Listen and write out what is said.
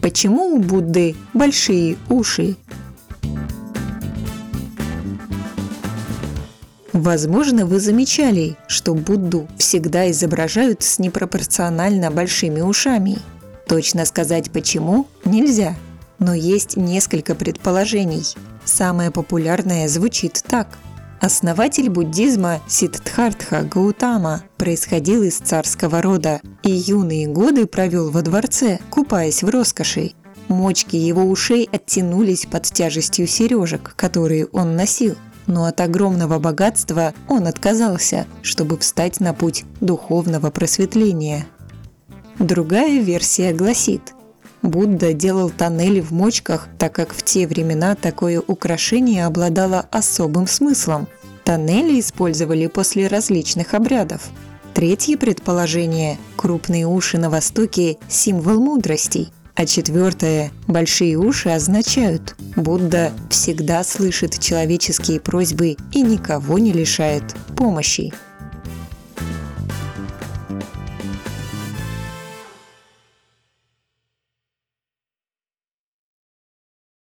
Почему у Будды большие уши? Возможно, вы замечали, что Будду всегда изображают с непропорционально большими ушами. Точно сказать почему нельзя, но есть несколько предположений. Самое популярное звучит так. Основатель буддизма Сиддхартха Гаутама происходил из царского рода и юные годы провел во дворце, купаясь в роскоши. Мочки его ушей оттянулись под тяжестью сережек, которые он носил – но от огромного богатства он отказался, чтобы встать на путь духовного просветления. Другая версия гласит, Будда делал тоннели в мочках, так как в те времена такое украшение обладало особым смыслом. Тоннели использовали после различных обрядов. Третье предположение – крупные уши на Востоке – символ мудростей. А четвертое – большие уши означают – Будда всегда слышит человеческие просьбы и никого не лишает помощи.